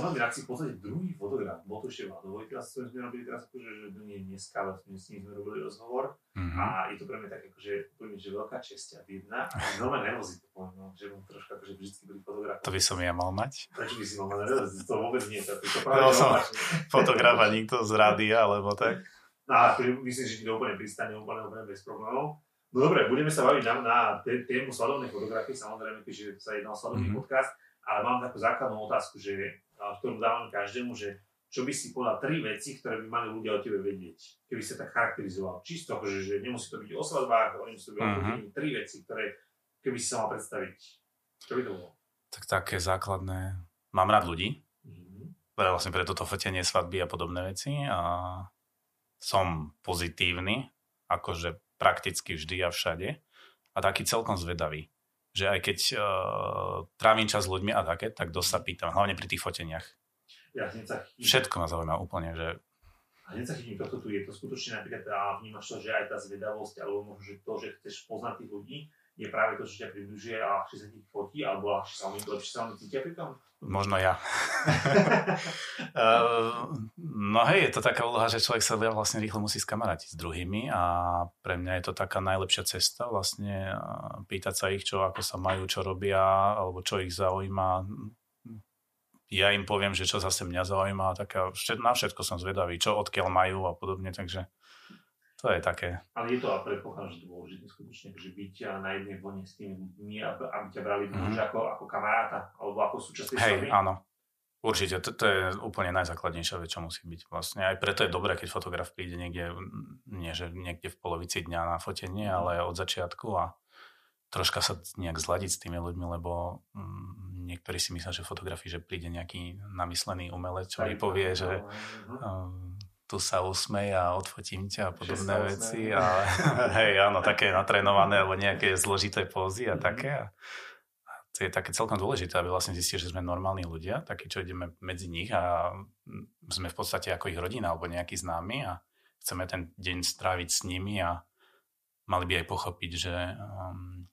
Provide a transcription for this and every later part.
A na reakcii v podstate druhý fotograf. Bol to ešte Vladovoj, teraz sme robili teraz akože, že nie dneska, ale s ním sme robili rozhovor. Mm-hmm. A je to pre mňa tak akože úplne, že veľká česť a vidná. A znova nervozita, poviem, no, že mám troška akože vždycky boli fotograf. To by som ja mal mať. Prečo by si mal mať nervozitu? To vôbec nie. To, to práve no, som fotograf a nikto z rádia, alebo tak. No, akože myslím, že ti to úplne pristane, úplne, úplne bez problémov. No dobre, budeme sa baviť na, na tému svadobnej fotografie, samozrejme, keďže sa jedná o svadobný mm-hmm. podcast, ale mám takú základnú otázku, že, ktorú dávam každému, že čo by si povedal tri veci, ktoré by mali ľudia o tebe vedieť, keby sa tak charakterizoval. Čisto, že, že nemusí to byť o svadbách, nemusí to byť mm-hmm. tri veci, ktoré keby si sa mal predstaviť. Čo by to bolo? Tak také základné. Mám rád ľudí. Mm-hmm. Vlastne pre toto fotenie svadby a podobné veci. A som pozitívny, akože prakticky vždy a všade a taký celkom zvedavý. Že aj keď uh, trávim čas s ľuďmi a také, tak dosť sa pýtam, hlavne pri tých foteniach. Ja sa chytím. Všetko ma zaujíma úplne, že... A hneď sa chytím tohto tu, je to skutočne napríklad, a vnímaš to, že aj tá zvedavosť, alebo možno, že to, že chceš poznať tých ľudí, je práve to, čo ťa približuje a ľahšie sa ti fotí, alebo ľahšie sa oni lepšie sa oni cítia pri tom? Možno ja. no hej, je to taká úloha, že človek sa vlastne rýchlo musí skamarátiť s druhými a pre mňa je to taká najlepšia cesta vlastne pýtať sa ich, čo ako sa majú, čo robia, alebo čo ich zaujíma. Ja im poviem, že čo zase mňa zaujíma, taká, na všetko som zvedavý, čo odkiaľ majú a podobne, takže to je také. Ale je to, a predpokladám, že dôležité skutočne, že byť na jednej vlne s tými ľuďmi, aby, aby ťa brali mm-hmm. ako, ako kamaráta, alebo ako súčasť Hej, áno. Určite, to, to je úplne najzákladnejšia vec, čo musí byť vlastne. Aj preto je dobré, keď fotograf príde niekde, nie že niekde v polovici dňa na fotenie, mm. ale od začiatku a troška sa nejak zladiť s tými ľuďmi, lebo mm, niektorí si myslia, že fotografii, že príde nejaký namyslený umelec, čo mi povie, že um, tu sa usmej a odfotím ťa a podobné veci. A, hej, áno, také natrénované alebo nejaké zložité pózy a mm-hmm. také. A, a to je také celkom dôležité, aby vlastne zistili, že sme normálni ľudia, takí, čo ideme medzi nich a sme v podstate ako ich rodina alebo nejakí známi a chceme ten deň stráviť s nimi a mali by aj pochopiť, že um,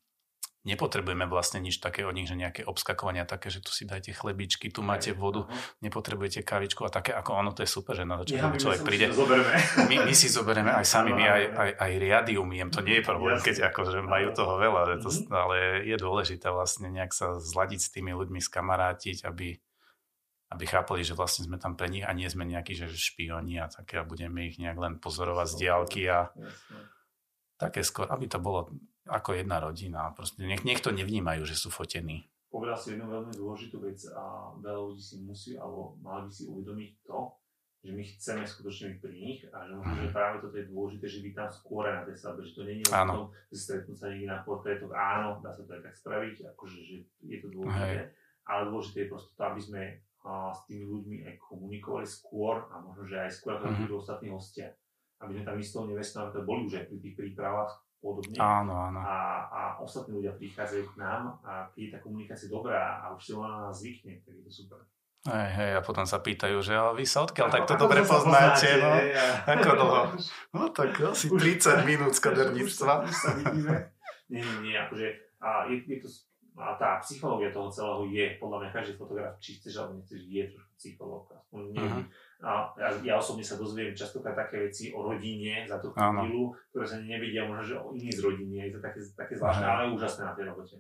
nepotrebujeme vlastne nič také od nich, že nejaké obskakovania také, že tu si dajte chlebičky, tu máte vodu, nepotrebujete kavičku a také ako ono, to je super, že na začiatku človek príde. My, my si zoberieme aj sami, my aj, aj, aj riady umiem, to nie je problém, keď akože majú toho veľa, že to, mhm. ale je dôležité vlastne nejak sa zladiť s tými ľuďmi, skamarátiť, aby, aby chápali, že vlastne sme tam pre nich a nie sme nejakí, že špioni a také a budeme ich nejak len pozorovať z diálky a také skôr, aby to bolo ako jedna rodina. Proste nech, nech to nevnímajú, že sú fotení. Povedal si jednu veľmi dôležitú vec a veľa ľudí si musí, alebo mali by si uvedomiť to, že my chceme skutočne byť pri nich a že možno, že mhm. práve toto je dôležité, že byť tam skôr na tej svadbe, že to nie je o tom, že stretnúť sa niekde na portrétoch, áno, dá sa to aj tak spraviť, akože že je to dôležité, Hej. ale dôležité je proste to, aby sme a, s tými ľuďmi aj komunikovali skôr a možno, že aj skôr ako mm-hmm. ostatní hostia. Aby sme tam istou nevestou, to boli už aj pri tých prípravách podobne. Áno, áno. A, a ostatní ľudia prichádzajú k nám a keď je tá komunikácia dobrá a už si ona na nás zvykne, tak je to super. Hej, hej, a potom sa pýtajú, že ale vy sa odkiaľ takto dobre poznáte, no? Ja. Ako dlho? No tak asi 30 minút z kaderníctva. Nie, nie, nie, akože a je, je to, a tá psychológia toho celého je, podľa mňa každý fotograf, či chceš alebo nechceš, je trošku psychológ. Aspoň nie, uh-huh a ja, osobne sa dozviem častokrát také veci o rodine za tú chvíľu, ktoré sa nevidia možno, že o iní z rodiny. Je to také, také zvláštne, ale úžasné na tej robote.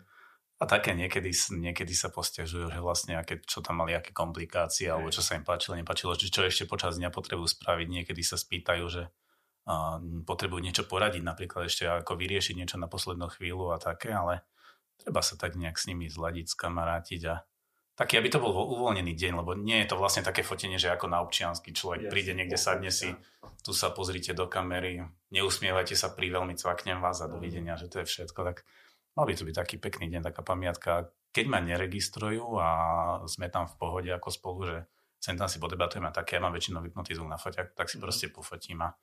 A také niekedy, niekedy sa postiažujú, že vlastne aké, čo tam mali, aké komplikácie, alebo čo sa im páčilo, nepáčilo, čo ešte počas dňa potrebujú spraviť. Niekedy sa spýtajú, že uh, potrebujú niečo poradiť, napríklad ešte ako vyriešiť niečo na poslednú chvíľu a také, ale treba sa tak nejak s nimi zladiť, skamarátiť a taký, aby to bol uvoľnený deň, lebo nie je to vlastne také fotenie, že ako na občiansky človek yes, príde niekde, sadne si, tu sa pozrite do kamery, neusmievajte sa pri veľmi cvaknem vás a dovidenia, že to je všetko. Tak mal by to byť taký pekný deň, taká pamiatka. Keď ma neregistrujú a sme tam v pohode ako spolu, že sem tam si podebatujeme a také, ja mám väčšinou vypnutý zvuk na foťak, tak si mhm. proste pofotím a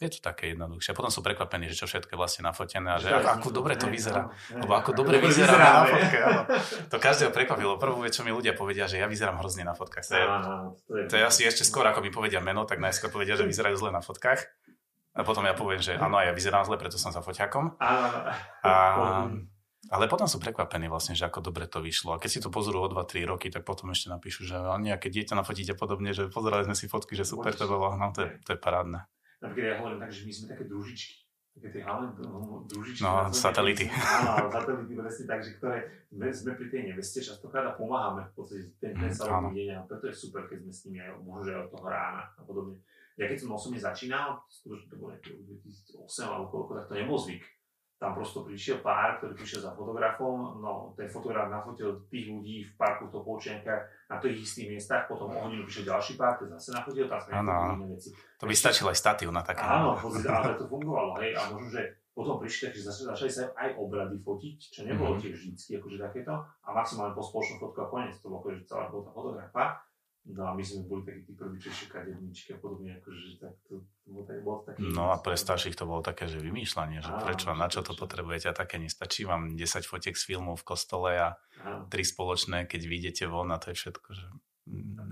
je to také jednoduchšie. Potom sú prekvapení, že čo všetko je vlastne nafotené a že ako, ako dobre to vyzerá. Lebo ako dobre vyzerá na fotke. To každého prekvapilo. Prvú vec, čo mi ľudia povedia, že ja vyzerám hrozne na fotkách. To je, to je asi ešte skôr, ako mi povedia meno, tak najskôr povedia, že vyzerajú zle na fotkách. A potom ja poviem, že áno, ja vyzerám zle, preto som za foťakom. A, Ale potom sú prekvapení vlastne, že ako dobre to vyšlo. A keď si to pozrú o 2-3 roky, tak potom ešte napíšu, že nejaké dieťa nafotíte podobne, že pozerali sme si fotky, že super to bolo. No to je, to je parádne. Napríklad ja hovorím tak, že my sme také družičky. Také tie hlavné družičky. No, satelity. Áno, satelity presne tak, že ktoré sme, sme pri tej neveste častokrát a pomáhame v podstate ten, ten celý deň a preto je super, keď sme s nimi aj možno, že od toho rána a podobne. Ja keď som osobne začínal, skutočne to bolo 2008 alebo koľko, tak to nebol zvyk tam prosto prišiel pár, ktorý prišiel za fotografom, no ten fotograf nafotil tých ľudí v parku v Topolčenka na tých istých miestach, potom o hodinu prišiel ďalší pár, ktorý zase nafotil, tam sme iné veci. To by stačilo aj statív na také. Áno, ale to fungovalo, hej, a možno, že potom prišli, takže zase začali sa aj obrady fotiť, čo nebolo mm-hmm. tiež vždycky akože takéto, a maximálne po spoločnú fotku a koniec, to bolo akože celá bol tá fotografa. No a my sme boli takí tí prví, čo kadebničky a podobne, akože tak to, to bolo, tak, bolo taký... No a pre starších to bolo také, že vymýšľanie, že Áno, prečo, na čo to potrebujete a také nestačí. Vám 10 fotiek z filmu v kostole a Áno. 3 spoločné, keď vidíte von a to je všetko, že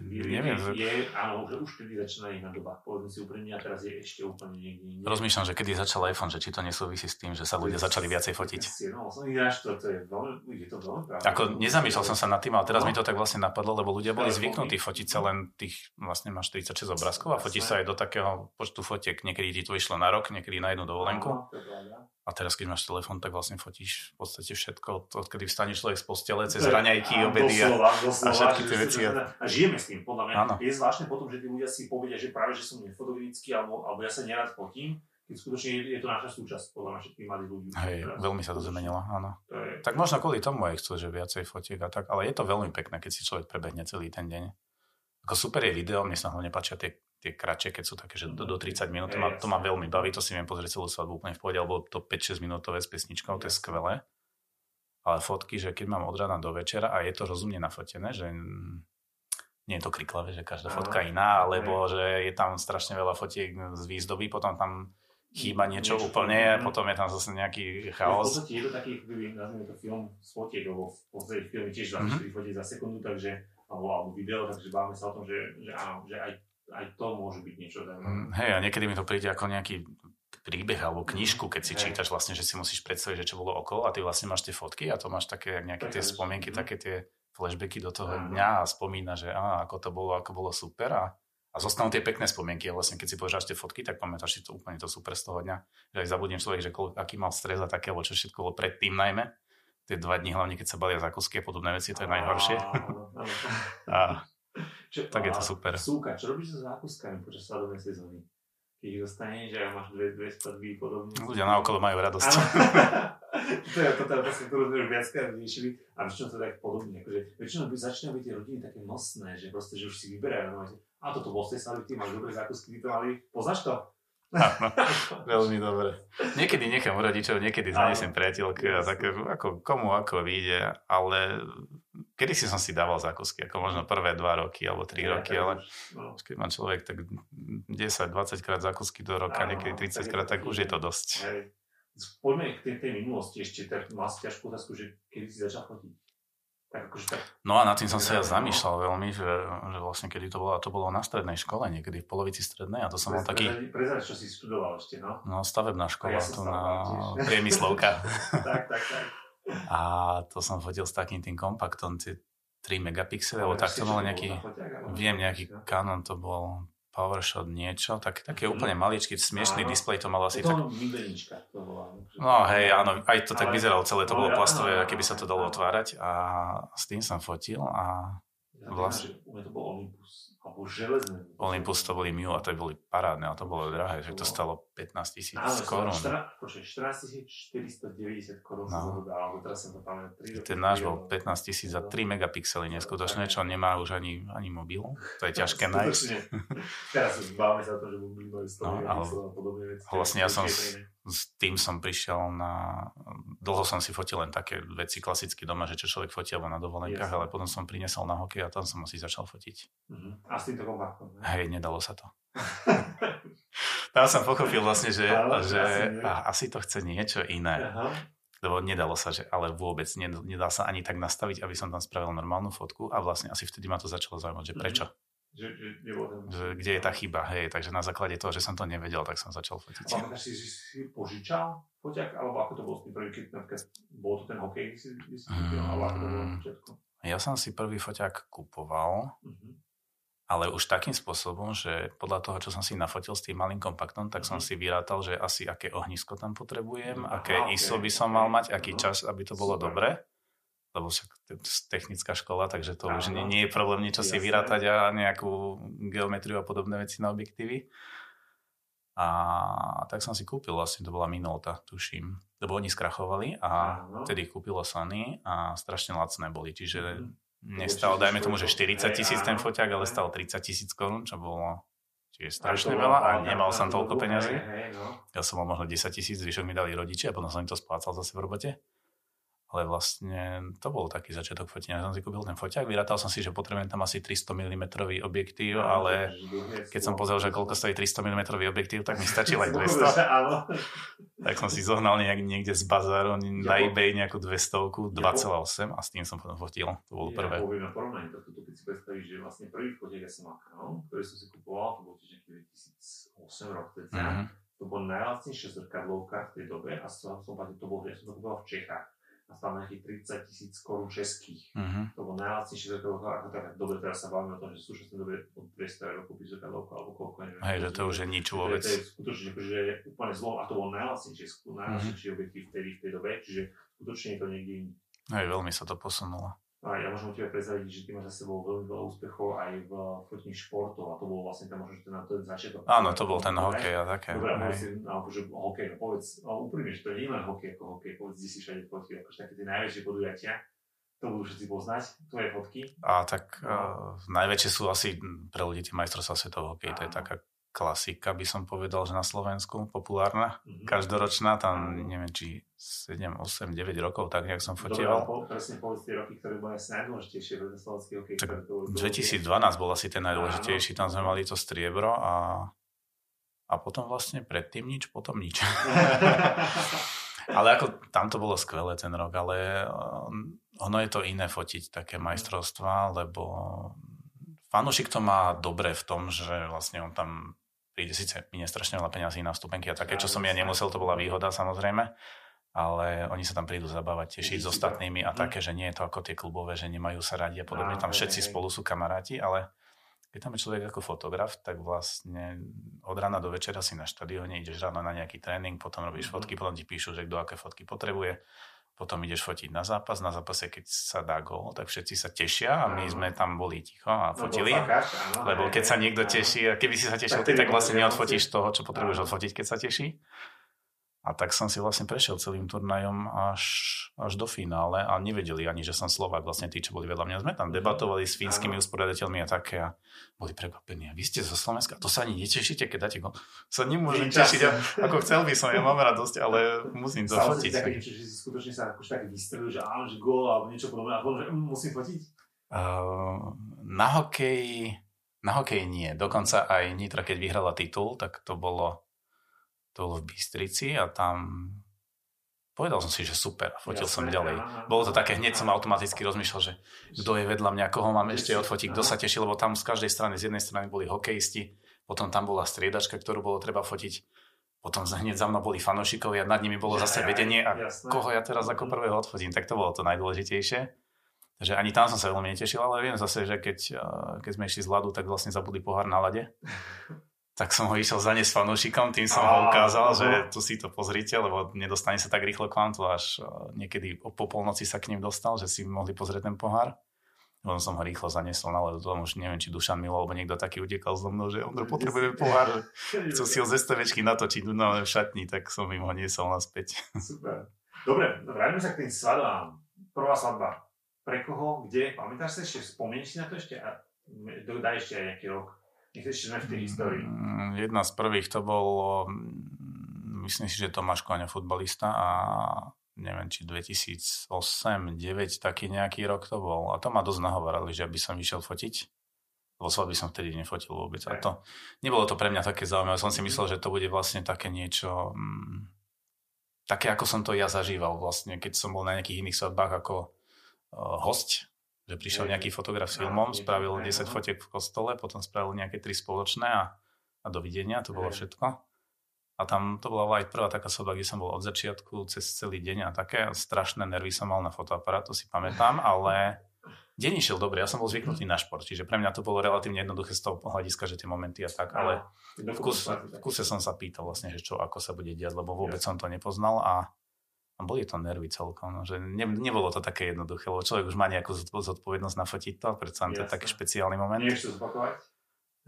je, neviem. Je, áno, že už kedy začína iná doba. Povedzme si úprimne, a teraz je ešte úplne niekde inde. Rozmýšľam, že kedy začal iPhone, že či to nesúvisí s tým, že sa ľudia začali viacej fotiť. No, som ináč, to, to je veľmi, je to veľmi pravda. Ako nezamýšľal som sa nad tým, ale teraz no. mi to tak vlastne napadlo, lebo ľudia boli zvyknutí fotiť sa len tých, vlastne máš 46 obrázkov a fotíš sa aj do takého počtu fotiek. Niekedy ti to vyšlo na rok, niekedy na jednu dovolenku. A teraz, keď máš telefón, tak vlastne fotíš v podstate všetko, odkedy vstane človek z postele, cez raňajky, obedy a, a všetky tie veci. A žijeme s tým, podľa mňa. Áno. Je zvláštne potom, že tí ľudia si povedia, že práve, že som nefotogenický, alebo, alebo ja sa nerad fotím, keď skutočne je, je to naša súčasť, podľa mňa všetkých mladých ľudí. Hej, teraz, veľmi sa to zmenilo, áno. To je... Tak možno kvôli tomu aj chcú, že viacej fotiek a tak, ale je to veľmi pekné, keď si človek prebehne celý ten deň. Ako super je video, mne sa hlavne páčia tie tie kratšie, keď sú také, že do, do 30 minút, to ma, to ma veľmi baví, to si viem pozrieť celú svadbu úplne v pohode, alebo to 5-6 minútové s pesničkou, to je skvelé. Ale fotky, že keď mám od rána do večera a je to rozumne nafotené, že nie je to kriklavé, že každá fotka iná, alebo že je tam strašne veľa fotiek z výzdoby, potom tam chýba niečo, niečo úplne a potom je tam zase nejaký chaos. V podstate je to taký, nazvime to film z fotiek, lebo v podstate filmy tiež 24 mm-hmm. fotiek za sekundu, takže alebo, alebo video, takže bávame sa o tom, že, že áno, že aj aj to môže byť niečo zaujímavé. Mm, hej, a niekedy mi to príde ako nejaký príbeh alebo knižku, keď si hey. čítaš vlastne, že si musíš predstaviť, že čo bolo okolo a ty vlastne máš tie fotky a to máš také nejaké tie spomienky, mm. také tie flashbacky do toho dňa a spomína, že á, ako to bolo, ako bolo super a, a zostanú tie pekné spomienky a vlastne keď si požáš tie fotky, tak pamätáš si to úplne to super z toho dňa, že aj zabudnem človek, že koľ, aký mal stres a také, alebo čo všetko bolo predtým najmä, tie dva dní hlavne, keď sa balia zákusky a podobné veci, to je najhoršie. a, čo, tak je to super. Súka, čo robíš so zákuskami počas svadobnej sezóny? Keď ich dostaneš, že máš dve, dve svadby podobne. Ľudia na okolo majú radosť. to je to, otázka, ktorú sme už viackrát riešili a väčšinou to tak podobne. Akože, väčšinou by začínajú byť tie rodiny také nosné, že proste, že už si vyberajú. No, a toto bol svadby, ty máš dobré zákusky, ty to mali. Poznáš to? Áno, veľmi dobre. Niekedy nechám rodičov, niekedy zanesiem priateľke a také, ako, komu ako vyjde, ale kedy si som si dával zákusky, ako možno prvé dva roky alebo tri ja, roky, ale no. keď má človek tak 10-20 krát zákusky do roka, Áno, niekedy 30 krát, tak už je to dosť. Hej. Poďme k tej, tej minulosti ešte, tak mal si ťažkú otázku, že kedy si začal chodiť? Tak akože tak, no a nad tým som sa ja zamýšľal veľmi, že, že vlastne kedy to bolo, a to bolo na strednej škole, niekedy v polovici strednej a to som mal taký... Prezrať, čo si študoval ešte, no? No, stavebná škola, ja tu na priemyslovka. tak, tak, tak. A to som fotil s takým tým kompaktom, tie 3 megapixely, alebo tak to bol nejaký, viem, nejaký Canon to bol PowerShot niečo, tak, také mm-hmm. úplne maličký, smiešný áno. displej to mal asi to tak... to bola. No hej, áno, aj to tak vyzeralo celé, to bolo plastové, keby sa to dalo otvárať a s tým som fotil a vlastne... To bol Olympus to boli Miu a to boli parádne a to bolo drahé, že to stalo 15 tisíc korún. 14 490 korún no. alebo teraz som to pamätám. Ten náš bol 15 tisíc za 3 megapixely neskutočné, čo nemá už ani, ani mobil. To je ťažké nájsť. teraz už bávame sa o tom, že mobil majú 100 no, megapixely a podobne veci. Vlastne ja som s tým som prišiel na... Dlho som si fotil len také veci klasicky doma, že čo človek fotí alebo na dovolenkách, ale potom som priniesol na hokej a tam som asi začal fotiť. Uh-huh. A s týmto kompaktom? Hej, nedalo sa to. tam som pochopil vlastne, že, ale, že asi, a, asi to chce niečo iné. Uh-huh. Lebo nedalo sa, že ale vôbec nedá sa ani tak nastaviť, aby som tam spravil normálnu fotku a vlastne asi vtedy ma to začalo zaujímať, že prečo. Uh-huh Že, že, že, kde je tá chyba, hej, takže na základe toho, že som to nevedel, tak som začal fotiť. A si, že si požičal foťak, alebo ako to bolo s tým prvý, keď napríklad bol to ten hokej, kde si, kde si mm, alebo ako to bolo na počiatku? Ja som si prvý foťák kupoval, mm-hmm. Ale už takým spôsobom, že podľa toho, čo som si nafotil s tým malým kompaktom, tak mm-hmm. som si vyrátal, že asi aké ohnisko tam potrebujem, aké Aha, ISO okay, by som mal mať, aký no. čas, aby to bolo Super. dobre lebo však technická škola, takže to už nie, nie je problém niečo Jasne. si vyrátať a nejakú geometriu a podobné veci na objektívy. A tak som si kúpil, vlastne to bola Minolta, tuším, lebo oni skrachovali a Áno. vtedy kúpilo Sony a strašne lacné boli, čiže mm. Nestal, dajme tomu, že 40 tisíc ten foťák, ale stal 30 tisíc korún, čo bolo čiže strašne veľa a nemal som toľko peňazí. No. Ja som mal možno 10 tisíc, zvyšok mi dali rodičia a potom som im to splácal zase v robote. Ale vlastne to bol taký začiatok fotenia. Ja som si kúpil ten foťák, vyrátal som si, že potrebujem tam asi 300 mm objektív, ale keď som pozrel, že koľko stojí 300 mm objektív, tak mi stačil aj 200. tak som si zohnal nejak, niekde z bazáru na eBay nejakú 200, 2,8 a s tým som potom fotil. To bolo prvé. Ja poviem na porovnanie, to keď si predstavíš, že vlastne prvý fotiak ja som mal Canon, ktorý som si kupoval, to bol tiež nejaký 2008 rok, mm-hmm. to bol najlacnejšie zrkadlovka v tej dobe a som, som to bol, ja som to kupoval v Čechách a stál nejakých 30 tisíc korún českých. Uh-huh. To bol najlacnejšie zrkadlo, ako tak dobre, teraz sa bavíme o tom, že sú súčasné dobe od 200 eur kúpiť zrkadlovku alebo koľko, neviem. Hej, že to už je nič vôbec. To je, to je skutočne že je úplne zlo a to bol najlacnejšie, najlacnejšie uh-huh. objektív vtedy v tej dobe, čiže skutočne je to niekde inde. Hej, veľmi sa to posunulo. A ja môžem tebe prezradiť, že ty máš za sebou veľmi veľa úspechov aj v fotení športov a to bol vlastne tam možno ten, ten začiatok. Áno, to bol ten hokej a také. Dobre, a si, alebo že hokej, no povedz, úprimne, že to nie je len hokej ako hokej, povedz, kde si všade fotil, akože také tie najväčšie podujatia, to budú všetci poznať, tvoje fotky. A tak no. uh, najväčšie sú asi pre ľudí tie majstrovstvá svetového hokej, to je taká klasika, by som povedal, že na Slovensku, populárna, mm-hmm. každoročná, tam mm-hmm. neviem, či 7, 8, 9 rokov, tak nejak som fotieval. Dobre, po, presne povedz tie roky, ktoré boli asi najdôležitejšie pre slovenský hokej. Tak 2012 bol asi ten najdôležitejší, tam sme mali to striebro a, a potom vlastne predtým nič, potom nič. ale ako tam to bolo skvelé ten rok, ale um, ono je to iné fotiť také majstrovstvá, lebo fanúšik to má dobre v tom, že vlastne on tam príde síce minie strašne veľa peňazí na vstupenky a také, čo som ja nemusel, to bola výhoda samozrejme, ale oni sa tam prídu zabávať, tešiť s ostatnými a také, že nie je to ako tie klubové, že nemajú sa radi a podobne, tam všetci spolu sú kamaráti, ale keď tam je človek ako fotograf, tak vlastne od rána do večera si na štadióne, ideš ráno na nejaký tréning, potom robíš fotky, potom ti píšu, že kto aké fotky potrebuje potom ideš fotiť na zápas, na zápase, keď sa dá gól, tak všetci sa tešia a my sme tam boli ticho a fotili, lebo keď sa niekto teší, a keby si sa tešil ty, tak vlastne neodfotíš toho, čo potrebuješ odfotiť, keď sa teší. A tak som si vlastne prešiel celým turnajom až, až do finále a nevedeli ani, že som Slovak. Vlastne tí, čo boli vedľa mňa, sme tam debatovali s fínskymi usporiadateľmi a také a boli prekvapení. A vy ste zo Slovenska, to sa ani netešíte, keď dáte go. Sa nemôžem tešiť, a, ako chcel by som, ja mám radosť, ale musím to fotiť. Také, že si skutočne sa akože tak vystrelujú, že áno, že gól alebo niečo podobné a potom, že mm, musím fotiť? Uh, na hokej, na hokej nie. Dokonca aj Nitra, keď vyhrala titul, tak to bolo to bolo v Bystrici a tam povedal som si, že super fotil Jasne, som ďalej. Bolo to také, hneď som automaticky rozmýšľal, že kto je vedľa mňa, koho mám ešte odfotiť, kto sa teší, lebo tam z každej strany, z jednej strany boli hokejisti, potom tam bola striedačka, ktorú bolo treba fotiť, potom hneď za mnou boli fanúšikovia, nad nimi bolo zase vedenie a koho ja teraz ako prvého odfotím, tak to bolo to najdôležitejšie. Takže ani tam som sa veľmi netešil, ale viem zase, že keď, keď sme išli z ľadu, tak vlastne zabudli pohár na lade. tak som ho išiel zaniesť fanúšikom, tým som ho ukázal, že tu si to pozrite, lebo nedostane sa tak rýchlo k vám, to až e, niekedy po polnoci sa k ním dostal, že si mohli pozrieť ten pohár. Potom som ho rýchlo zaniesol na ledu, už neviem, či Dušan Milo, alebo niekto taký utekal so mnou, že on potrebuje pohár, chcel si ho ze stevečky natočiť no, v šatni, tak som im ho niesol naspäť. Super. Dobre, vráťme sa k tým svadbám. Prvá svadba. Pre koho, kde? Pamätáš sa ešte? Spomenieš si na to ešte? A daj ešte aj nejaký rok ešte sme v tej histórii. Mm, jedna z prvých to bol, mm, myslím si, že Tomáš Koňa, futbalista a neviem, či 2008 2009 taký nejaký rok to bol. A to ma dosť nahovorali, že aby som išiel fotiť. Lebo by som vtedy nefotil vôbec. A to, nebolo to pre mňa také zaujímavé. Som si myslel, že to bude vlastne také niečo... Mm, také, ako som to ja zažíval vlastne, keď som bol na nejakých iných svadbách ako uh, host Že prišiel nejaký fotograf s filmom, spravil 10 fotiek v kostole, potom spravil nejaké tri spoločné a, a dovidenia, to bolo všetko. A tam to bola aj prvá taká soba, kde som bol od začiatku cez celý deň a také strašné nervy som mal na fotoaparát, to si pamätám, ale deň išiel dobre, ja som bol zvyknutý na šport, čiže pre mňa to bolo relatívne jednoduché z toho hľadiska, že tie momenty a tak, ale v, kus, v kuse som sa pýtal vlastne, že čo, ako sa bude diať, lebo vôbec som to nepoznal a a boli to nervy celkom, no, že ne, nebolo to také jednoduché, lebo človek už má nejakú zodpovednosť nafotiť to, predsa to je taký špeciálny moment. Nie to zopakovať?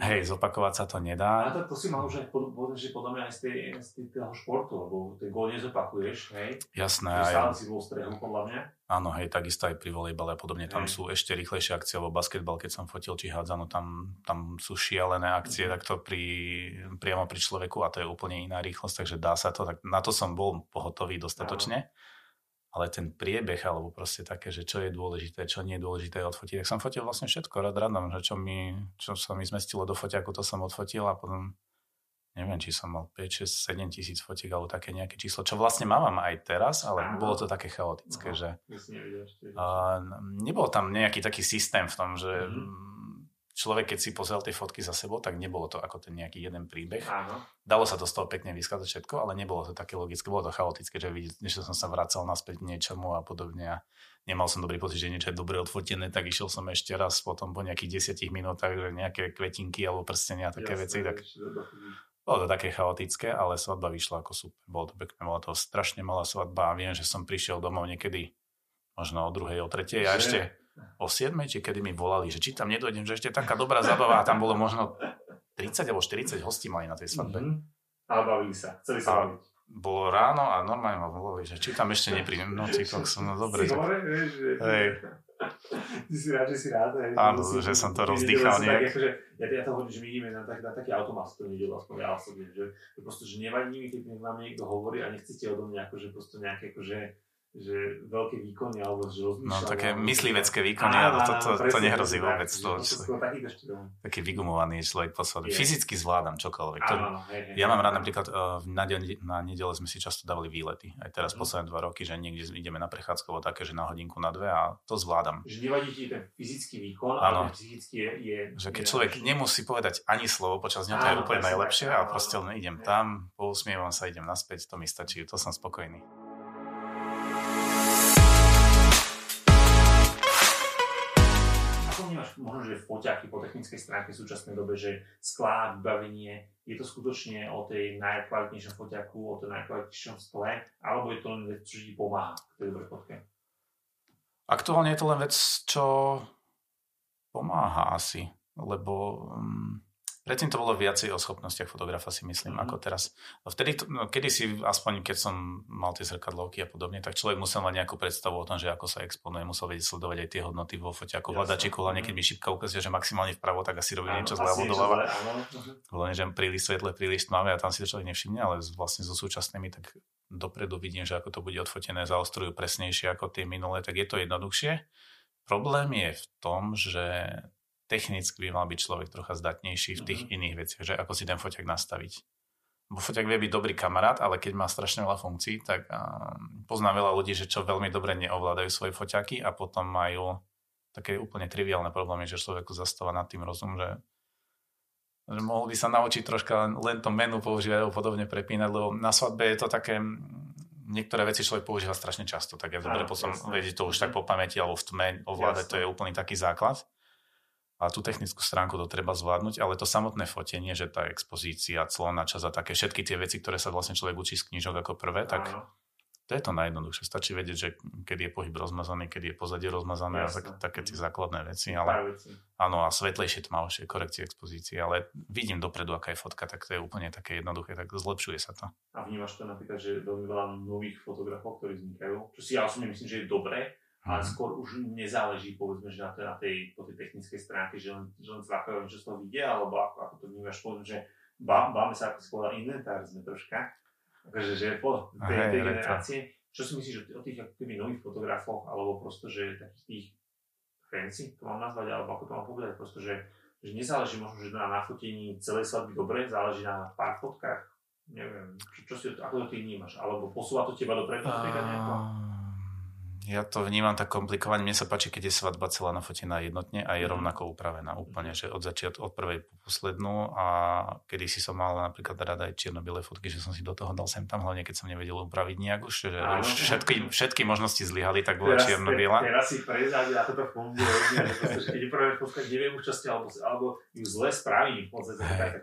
Hej, zopakovať sa to nedá. A to, to si mal už aj pod, že podľa mňa aj z, tej, z toho športu, lebo ten gól nezopakuješ, hej? Jasné. Aj, stále si bol strehom, podľa mňa. Áno, hej, takisto aj pri volejbale a podobne. Tam hej. sú ešte rýchlejšie akcie, lebo basketbal, keď som fotil či hádzano, tam, tam sú šialené akcie, mm. takto pri, priamo pri človeku a to je úplne iná rýchlosť, takže dá sa to. Tak na to som bol pohotový dostatočne. Áno ale ten priebeh, alebo proste také, že čo je dôležité, čo nie je dôležité odfotiť, tak som fotil vlastne všetko rád radom, že čo, mi, čo sa mi zmestilo do foťaku, to som odfotil a potom neviem, či som mal 5, 6, 7 tisíc fotiek alebo také nejaké číslo, čo vlastne mám aj teraz, ale Aha. bolo to také chaotické, no, že a, nebol tam nejaký taký systém v tom, že mm-hmm človek, keď si pozrel tie fotky za sebou, tak nebolo to ako ten nejaký jeden príbeh. Áno. Dalo sa to z toho pekne vyskladať všetko, ale nebolo to také logické, bolo to chaotické, že vidieť, že som sa vracal naspäť k niečomu a podobne a nemal som dobrý pocit, že niečo je dobre odfotené, tak išiel som ešte raz potom po nejakých desiatich minútach, že nejaké kvetinky alebo prstenia a také Jasne, veci, tak bolo to také chaotické, ale svadba vyšla ako super. Bolo to pekné, bola to strašne malá svadba a viem, že som prišiel domov niekedy možno o druhej, o tretej a ešte o 7, či kedy mi volali, že či tam nedojdem, že ešte taká dobrá zabava a tam bolo možno 30 alebo 40 hostí mali na tej svadbe. Mm-hmm. A bavili sa, chceli sa baviť. Bolo ráno a normálne ma volali, že či tam ešte neprídem. No, ty som, no dobre. Si hore, vieš. Hej. Ty si rád, že si rád. Hej, Áno, si, že som to rozdýchal nejak. Tak, akože, ja, ja to hovorím, že my ideme na, tak, na taký automat to nedelu, aspoň ja osobne, že, že proste, že nevadí mi, keď vám niekto hovorí a nechcete odo mňa akože proste nejaké akože že veľké výkony alebo že. No také myslivecké výkony, ale to, to, to, to nehrozí vôbec. To, to, taký vygumovaný človek po svadbe. Fyzicky zvládam čokoľvek. To, áno, hej, hej, ja mám rád napríklad uh, na, na nedele sme si často dávali výlety. Aj teraz mm. posledné dva roky, že niekde ideme na prechádzkovo také, že na hodinku, na dve a to zvládam. Že nevadí ti ten fyzický výkon, áno. ale fyzicky je, je... Že keď je človek nemusí povedať ani slovo počas dňa, to je úplne najlepšie a proste len idem tam, pousmievam sa, idem naspäť, to mi stačí, to som spokojný. Možno, že foťaky po technickej stránke v súčasnej dobe, že sklá, vybavenie, je to skutočne o tej najkvalitnejšom foťaku, o tej najkvalitnejšom skle, alebo je to len vec, čo ti pomáha k tej dobrej fotke? Aktuálne je to len vec, čo pomáha asi, lebo um, Predtým to bolo viacej o schopnostiach fotografa, si myslím, mm-hmm. ako teraz. Vtedy, no, kedy si, aspoň keď som mal tie zrkadlovky a podobne, tak človek musel mať nejakú predstavu o tom, že ako sa exponuje, musel vedieť sledovať aj tie hodnoty vo foťaku, hľadačiku, hlavne keď mi šipka ukazuje, že maximálne vpravo, tak asi robí niečo zľavo doľava. Hlavne, že príliš svetle, príliš tmavé a tam si to človek nevšimne, ale vlastne so súčasnými tak dopredu vidím, že ako to bude odfotené, zaostrujú presnejšie ako tie minulé, tak je to jednoduchšie. Problém je v tom, že technicky by mal byť človek trocha zdatnejší v tých mm-hmm. iných veciach, že ako si ten foťak nastaviť. Bo foťak vie byť dobrý kamarát, ale keď má strašne veľa funkcií, tak uh, poznám veľa ľudí, že čo veľmi dobre neovládajú svoje foťaky a potom majú také úplne triviálne problémy, že človeku zastáva nad tým rozum, že, že mohol by sa naučiť troška len to menu používať alebo podobne prepínať, lebo na svadbe je to také, niektoré veci človek používa strašne často, tak je dobre potom vedieť to už tak po pamäti alebo v tme ovládať, jasne. to je úplný taký základ a tú technickú stránku to treba zvládnuť, ale to samotné fotenie, že tá expozícia, clona, čas a také všetky tie veci, ktoré sa vlastne človek učí z knížok ako prvé, tak to je to najjednoduchšie. Stačí vedieť, že kedy je pohyb rozmazaný, kedy je pozadie rozmazané Jasne. a tak, také tie základné veci. Ale, áno, a svetlejšie, tmavšie, korekcie expozície, ale vidím dopredu, aká je fotka, tak to je úplne také jednoduché, tak zlepšuje sa to. A vnímaš to napríklad, že veľmi veľa nových fotografov, ktorí vznikajú, čo si ja osobne myslím, že je dobré, ale mhm. skôr už nezáleží povedzme, že na tej, na tej, po tej technickej stránke, že len, že len zvákajú, čo z toho vidia, alebo ako, ako to vnímaš, povedzme, že bá, báme sa, ako skôr inventár sme troška, akože, že po tej, Aha, tej generácie, čo si myslíš o tých ako keby nových fotografoch, alebo prosto, že takých tých fancy, to mám nazvať, alebo ako to mám povedať, prosto, že, že nezáleží možno, že na nafotení celej svadby dobre, záleží na pár fotkách, neviem, čo, čo si, ako to ty vnímaš, alebo posúva to teba dopredu, uh... Ja Ja to vnímam tak komplikovane. Mne sa páči, keď je svadba celá nafotená jednotne a je mhm. rovnako upravená úplne, že od začiatku, od prvej po poslednú a kedy si som mal napríklad rada aj čierno-biele fotky, že som si do toho dal sem tam, hlavne keď som nevedel upraviť nejak už, že Áno. už všetky, všetky možnosti zlyhali, tak bola čierno-biela. Teraz si prezradil, ako to funguje, keď prvá fotka, neviem už čo ste, alebo, alebo ju zle spraví, v podstate tak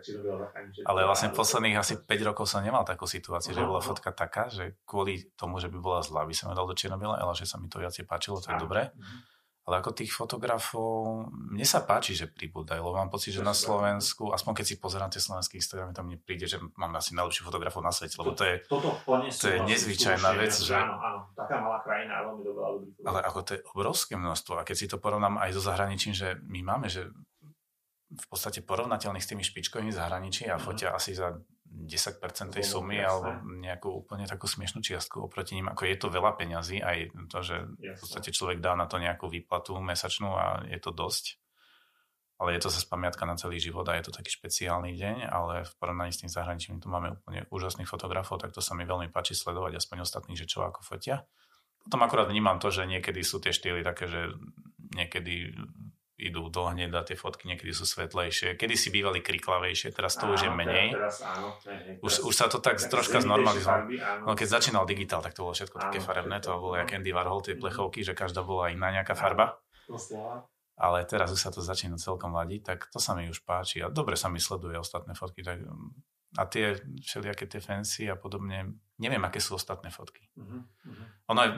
Ale vlastne posledných asi 5 rokov som nemal takú situáciu, že bola fotka taká, že kvôli tomu, že by bola zlá, by som dal do čierno ale že sa mi to viacej páčilo, to je dobré. Mhm. Ale ako tých fotografov, mne sa páči, že pribúdajú, mám pocit, že na Slovensku, aspoň keď si pozerám tie slovenské Instagramy, tam mne príde, že máme asi najlepších fotografov na svete, lebo to je, Toto to je nezvyčajná vec. Že... Áno, áno, taká malá krajina veľmi dobrá Ale ako to je obrovské množstvo a keď si to porovnám aj so zahraničím, že my máme, že v podstate porovnateľných s tými špičkovými zahraničí a mm-hmm. fotia asi za 10% tej sumy alebo nejakú úplne takú smiešnú čiastku oproti ním, ako je to veľa peňazí, aj to, že v podstate človek dá na to nejakú výplatu mesačnú a je to dosť. Ale je to zase pamiatka na celý život a je to taký špeciálny deň, ale v porovnaní s tým zahraničím tu máme úplne úžasných fotografov, tak to sa mi veľmi páči sledovať, aspoň ostatných, že čo ako fotia. Potom akurát vnímam to, že niekedy sú tie štýly také, že niekedy idú do hneda, tie fotky niekedy sú svetlejšie. Kedy si bývali kriklavejšie, teraz to áno, už je menej. Teraz, áno, hej, už, už sa to tak, tak troška znormalizovalo. No keď začínal digitál, tak to bolo všetko áno, také farebné, to bolo jak Andy Warhol, tie plechovky, že každá bola iná nejaká farba. Ale teraz už sa to začína celkom ladiť, tak to sa mi už páči. A dobre sa mi sleduje ostatné fotky, tak a tie všelijaké tie fancy a podobne, neviem, aké sú ostatné fotky. Uh-huh, uh-huh. Ono je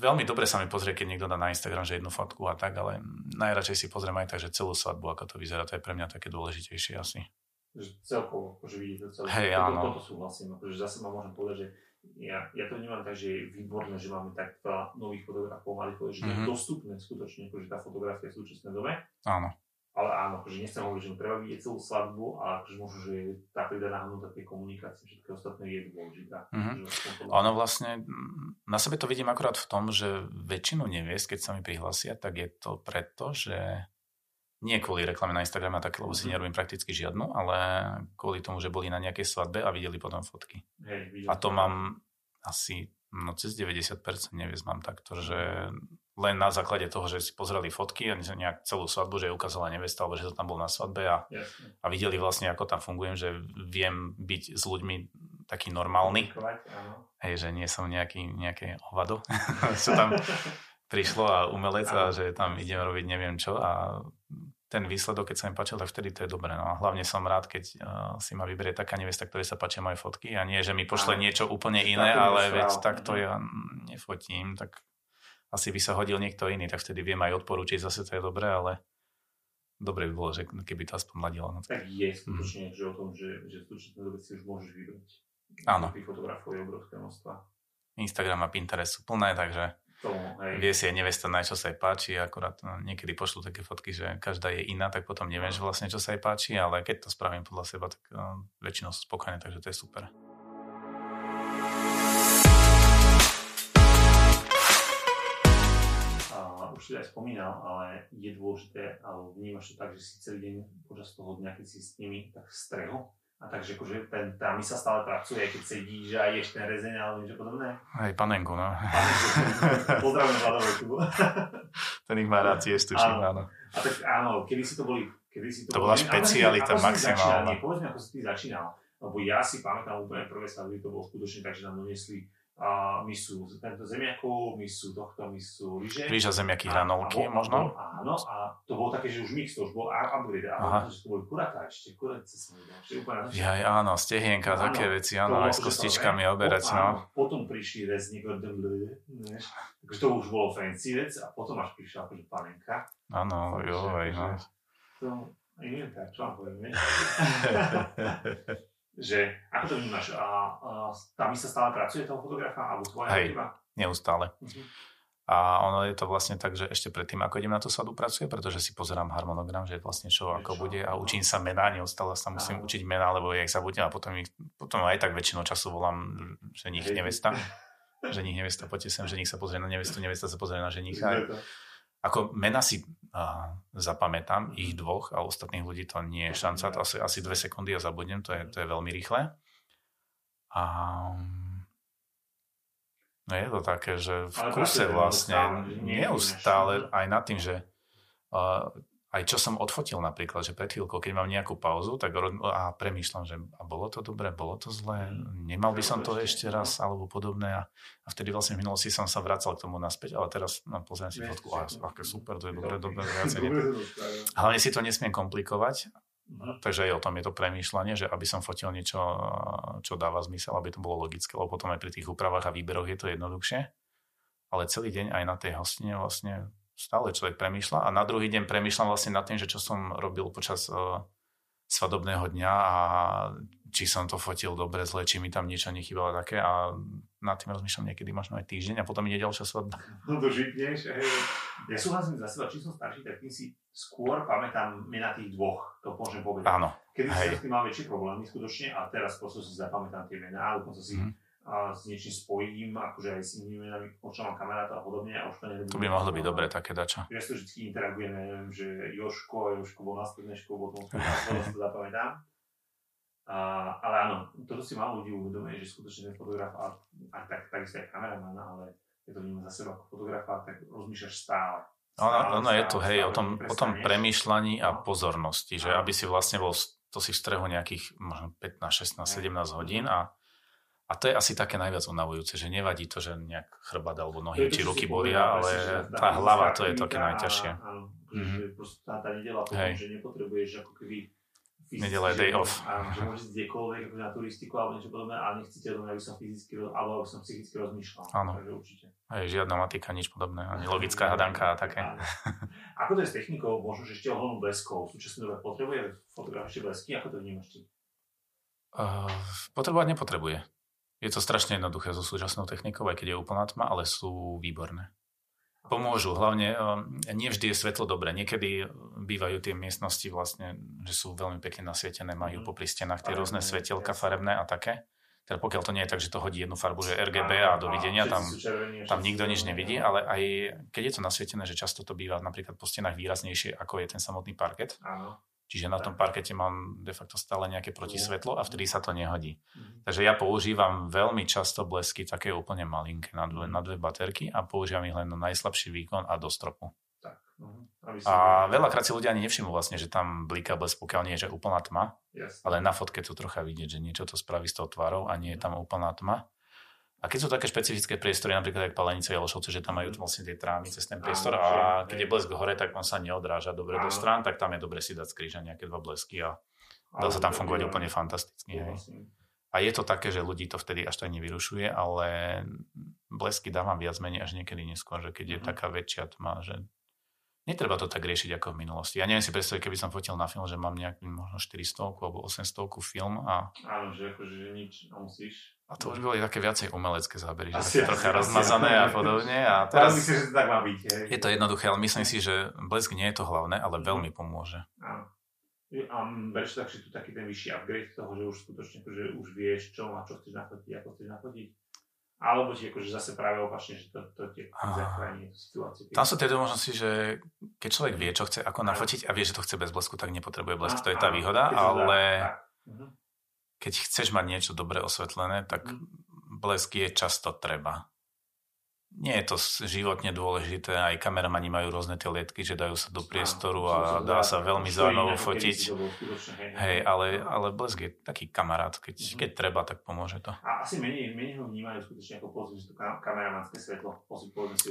veľmi dobre sa mi pozrie, keď niekto dá na Instagram, že jednu fotku a tak, ale najradšej si pozriem aj tak, že celú svadbu, ako to vyzerá, to je pre mňa také dôležitejšie asi. Že celkovo, akože vidíte celé. Hej, toto, áno. Toto súhlasím, akože zase ma môžem povedať, že ja, ja to vnímam tak, že je výborné, že máme tak veľa nových fotografov, povedať, že mm-hmm. je mhm. dostupné skutočne, akože tá fotografia v súčasnej dobe. Áno ale áno, akože nechcem hovoriť, že treba vidieť celú svadbu, ale akože možno, že tá pridaná hodnota tej komunikácie, všetko ostatné je dôležitá. Mm-hmm. Ono vlastne, na sebe to vidím akurát v tom, že väčšinu neviest, keď sa mi prihlasia, tak je to preto, že nie kvôli reklame na Instagrame a také, lebo si mhm. nerobím prakticky žiadnu, ale kvôli tomu, že boli na nejakej svadbe a videli potom fotky. Hej, a to mám asi no, cez 90% neviest mám takto, že len na základe toho, že si pozreli fotky a nejak celú svadbu, že je ukázala nevesta, alebo že to tam bol na svadbe a, a videli vlastne, ako tam fungujem, že viem byť s ľuďmi taký normálny. Hej, že nie som nejaký, nejaké hovado, čo tam prišlo a umelec a že tam idem robiť neviem čo a ten výsledok, keď sa mi páčil, tak vtedy to je dobré. No a hlavne som rád, keď uh, si ma vyberie taká nevesta, ktorej sa páčia moje fotky a nie, že mi pošle niečo úplne iné, ale veď takto mhm. ja nefotím, tak asi by sa hodil niekto iný, tak vtedy viem aj odporúčiť, zase to je dobré, ale dobre by bolo, že keby to aspoň ladilo. No. Tak je skutočne, mm. že o tom, že, že súčasnej dobe si už môžeš vybrať. Áno. Tých fotografov je obrovské množstva. Instagram a Pinterest sú plné, takže Tomu, hej. vie si aj nevesta nájsť, čo sa jej páči, akorát no, niekedy pošlu také fotky, že každá je iná, tak potom neviem, že vlastne čo sa jej páči, ale keď to spravím podľa seba, tak uh, väčšinou sú spokojné, takže to je super. Si aj spomínal, ale je dôležité, alebo vnímaš to tak, že si celý deň počas toho dňa, keď si s nimi tak strehu, a takže akože ten, tá sa stále pracuje, keď sedíš a ješ ten rezeň alebo niečo podobné. Aj panenku, no. Pozdravím Vladoveku. ten ich má rád tiež, tuším, áno. A tak áno, kedy si to boli... Kedy si to, to bola špecialita maximálna. Povedz mi, ako si ty začínal. Lebo ja si pamätám úplne prvé stavby, to bolo skutočne tak, že nám doniesli a my sú tento zemiakov, my sú tohto, my sú lyže. Rýža, zemiaky, hranolky a, možno? Áno, a to bolo také, že už mix, to už bol upgrade. A to, to boli kuratá ešte, kurace som videl. Ešte úplne Jaj, áno, stehienka, áno, také veci, áno, aj s kostičkami oberať, no. Áno, potom prišli rezník, takže to už bolo fancy vec a potom až prišla akože panenka. Áno, jo, aj, no. To, neviem, tak, čo vám poviem, že ako to vnímaš? A, a tam sa stále pracuje toho fotografa alebo tvoja Hej, neustále. Uh-huh. A ono je to vlastne tak, že ešte predtým, ako idem na tú sadu pracuje, pretože si pozerám harmonogram, že vlastne čo, ako čo? bude a učím sa mená, neustále sa musím Aha. učiť mená, lebo ja ich zabudnem a potom, ich, potom aj tak väčšinou času volám ženich nevesta. ženich nevesta, poďte sem, ženich sa pozrie na nevestu, nevesta sa pozrie na ženicha. Ako mena si uh, zapamätám, ich dvoch a ostatných ľudí to nie je šanca, to asi, asi dve sekundy a zabudnem, to je, to je veľmi rýchle. A No je to také, že v kuse vlastne neustále aj nad tým, že uh, aj čo som odfotil napríklad, že pred chvíľkou, keď mám nejakú pauzu, tak a premýšľam, že a bolo to dobré, bolo to zlé, nemal by som to ešte raz, alebo podobné. A, a vtedy vlastne v minulosti som sa vracal k tomu naspäť, ale teraz no, pozriem si fotku, a aké super, to je dobré, dobré, viacej. Hlavne si to nesmiem komplikovať, takže aj o tom je to premýšľanie, že aby som fotil niečo, čo dáva zmysel, aby to bolo logické, lebo potom aj pri tých úpravách a výberoch je to jednoduchšie. Ale celý deň aj na tej hostine vlastne stále človek premýšľa a na druhý deň premýšľam vlastne nad tým, že čo som robil počas uh, svadobného dňa a či som to fotil dobre, zle, či mi tam niečo nechybalo také a nad tým rozmýšľam niekedy možno aj týždeň a potom ide ďalšia svadba. No to žitneš. Ja súhlasím za seba, či som starší, tak tým si skôr pamätám mi na tých dvoch, to môžem povedať. Áno. Kedy som s tým mal väčšie problémy skutočne a teraz proste si zapamätám tie mená, dokonca si mm a s niečím spojím, akože aj s inými menami, mám kamaráta a podobne a už to neviem. To by mohlo byť dobré také dačo. Ja to vždy interagujem, neviem, že Joško, Joško bol na strednej škole, potom to zapamätám. A, ale áno, toto si málo ľudí uvedomuje, že skutočne ten fotograf, a, a tak, takisto aj kameraman, ale je to vnímam za seba ako fotografa, tak rozmýšľaš stále. Ono, ono je to, hej, o tom, o tom premýšľaní a no. pozornosti, že aby si vlastne bol, to si v strehu nejakých možno 15, 16, 17 hodín a a to je asi také najviac unavujúce, že nevadí to, že nejak chrbát alebo nohy či ruky bolia, ale tá hlava to je také najťažšie. Áno, proste tá, tá nedela potom, že nepotrebuješ ako keby Nedela je day off. Áno, že môžeš ísť kdekoľvek na turistiku alebo niečo podobné, ale nechcete to, aby som fyzicky alebo aby som psychicky rozmýšľal. Áno. Takže určite. Aj žiadna matika, nič podobné, ani logická hadanka a také. Áno. Ako to je s technikou, možno, že ešte ohľadom bleskov, v súčasnej dobe potrebuje fotograf ešte blesky, ako to vnímaš ty? Uh, potrebovať nepotrebuje. Je to strašne jednoduché so súčasnou technikou, aj keď je úplná tma, ale sú výborné. Pomôžu, hlavne ehm, nie vždy je svetlo dobré. Niekedy bývajú tie miestnosti vlastne, že sú veľmi pekne nasvietené, majú mhm. popri stenách tie rôzne svetelka farebné a také. Teda pokiaľ to nie je tak, že to hodí jednu farbu, že RGB a dovidenia, tam, tam nikto nič nevidí, ale aj keď je to nasvietené, že často to býva napríklad po stenách výraznejšie, ako je ten samotný parket, Čiže na tom parkete mám de facto stále nejaké protisvetlo a vtedy sa to nehodí. Mm-hmm. Takže ja používam veľmi často blesky také úplne malinké na dve, na dve baterky a používam ich len na najslabší výkon a do stropu. Tak, uh-huh. A veľakrát si ľudia ani nevšimú vlastne, že tam bliká blesk, pokiaľ nie je že úplná tma, yes. ale na fotke to trocha vidieť, že niečo to spraví s tou tvárou a nie je tam úplná tma. A keď sú také špecifické priestory, napríklad ako Palenice Jalošovce, že tam majú vlastne tie trámy cez ten priestor a keď je blesk hore, tak on sa neodráža dobre do strán, tak tam je dobre si dať skríža nejaké dva blesky a dá sa tam fungovať úplne fantasticky. Hej. A je to také, že ľudí to vtedy až tak nevyrušuje, ale blesky dávam viac menej až niekedy neskôr, že keď je mhm. taká väčšia tma, že netreba to tak riešiť ako v minulosti. Ja neviem si predstaviť, keby som fotil na film, že mám nejaký možno 400 alebo 800 film a... Áno, že akože nič musíš a to už boli také viacej umelecké zábery, že asi, trocha asi, rozmazané asi, a podobne. A teraz, myslím, že to tak má byť. Hej. Je to jednoduché, ale myslím si, že blesk nie je to hlavné, ale veľmi pomôže. Áno. A bereš tak, že tu taký ten vyšší upgrade toho, že už skutočne že už vieš, čo a čo chceš nafotiť, ako chceš nafotiť. Alebo ti akože zase práve opačne, že to, to ti zachráni situáciu. Tam sú tie možnosti, že keď človek vie, čo chce, ako nafotiť a vie, že to chce bez blesku, tak nepotrebuje blesk. To je tá výhoda, ale... Mhm keď chceš mať niečo dobre osvetlené, tak mm. blesk je často treba. Nie je to životne dôležité, aj kameramani majú rôzne tie lietky, že dajú sa do priestoru a dá sa veľmi zaujímavo fotiť. Hej, ale, ale blesk je taký kamarát, keď, mm-hmm. keď treba, tak pomôže to. A asi menej, menej ho vnímajú skutočne ako pozrieš to kameramanské svetlo.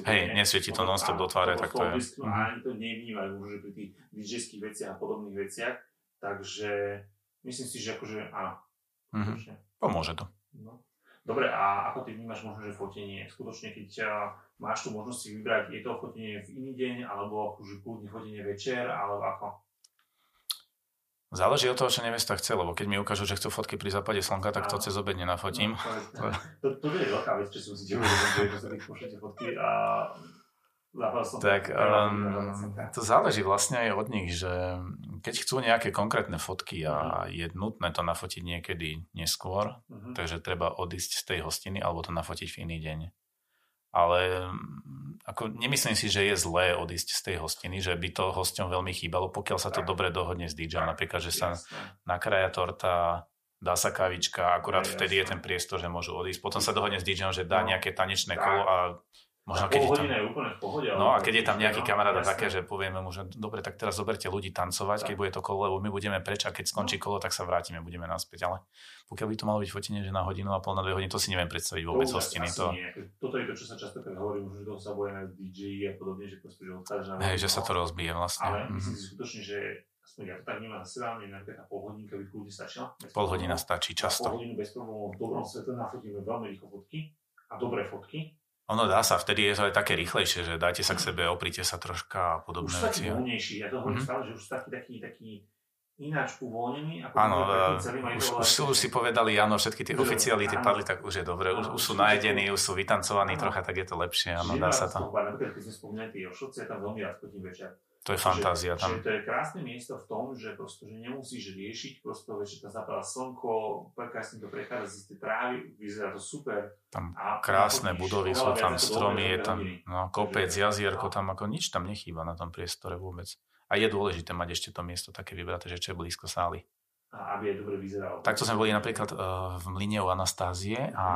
Hej, nesvieti to non-stop do tváre, tak to je. A ani to nevnímajú, že pri tých dj veciach a podobných veciach. Takže myslím si, že akože áno, Mm-hmm. Pomôže to. No. Dobre, a ako ty vnímaš možno, že fotenie? Skutočne, keď máš tu možnosť si vybrať, je to fotenie v iný deň, alebo akože kľudne fotenie večer, alebo ako? Záleží od toho, čo nevesta chce, lebo keď mi ukážu, že chcú fotky pri západe slnka, tak to cez obed nenafotím. No, to, to, to, je veľká vec, čo si musíte uvedomiť, že pošlete fotky a tak um, to záleží vlastne aj od nich, že keď chcú nejaké konkrétne fotky a mhm. je nutné to nafotiť niekedy neskôr, uh-huh. takže treba odísť z tej hostiny alebo to nafotiť v iný deň. Ale ako, nemyslím si, že je zlé odísť z tej hostiny, že by to hosťom veľmi chýbalo, pokiaľ sa to tak. dobre dohodne s DJ. Napríklad, že sa nakrája torta, dá sa kavička, akurát je, vtedy jasne. je ten priestor, že môžu odísť. Potom sa dohodne s DJom, že dá no, nejaké tanečné kolo a Možno keď je tam, je úplne v pohode, no a keď je tam nejaký kamarát také, že povieme mu, že dobre, tak teraz zoberte ľudí tancovať, tak. keď bude to kolo, lebo my budeme preč a keď skončí no. kolo, tak sa vrátime, budeme naspäť. Ale pokiaľ by to malo byť fotenie, že na hodinu a pol, na dve hodiny, to si neviem predstaviť vôbec to hostiny. To... Nie. Toto je to, čo sa často hovorí, možno, že toho sa boja na DJ a podobne, že proste, že na Hej, že sa to rozbije vlastne. Ale myslím si skutočne, že aspoň ja to tak na seba, mne napríklad tá pol hodinka by kľudne stačila. Pol hodina stačí často. Pol hodinu bez problémov v dobrom svetle nafotíme veľmi rýchlo fotky a dobré fotky ono dá sa, vtedy je to aj také rýchlejšie, že dajte sa k sebe, oprite sa troška a podobné už veci. Už taký ja to hovorím mm-hmm. stále, že už taký, taký, taký ináč uvoľnený. Ako áno, celý už, už, už si povedali, áno, všetky tie oficiality padli, tak už je dobre, už, už sú najedení, už sú vytancovaní trocha, tak je to lepšie, áno, dá sa to. Napríklad, keď sme spomínali tie Ošovce, ja tam veľmi rád chodím večer. To je fantázia tam. Čiže to je krásne miesto v tom, že, prosto, že nemusíš riešiť, prosto, že tam zapadá slnko, prekrásne to prechádza z tej trávy, vyzerá to super. Tam a krásne budovy sú, tam stromy, je tam no, kopec, jazierko, tam ako nič tam nechýba na tom priestore vôbec. A je dôležité mať ešte to miesto také vybraté, že čo je blízko sály a aby aj dobre vyzeralo. Takto sme boli napríklad uh, v Mline u Anastázie a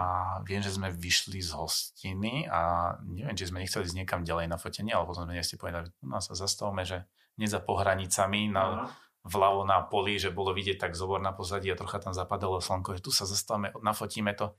viem, že sme vyšli z hostiny a neviem, či sme nechceli ísť niekam ďalej na fotenie, ale potom sme nesti povedali, nás sa zastavme, že nie za pohranicami na, vľavo na poli, že bolo vidieť tak zobor na pozadí a trocha tam zapadalo slnko, že tu sa zastavme, nafotíme to.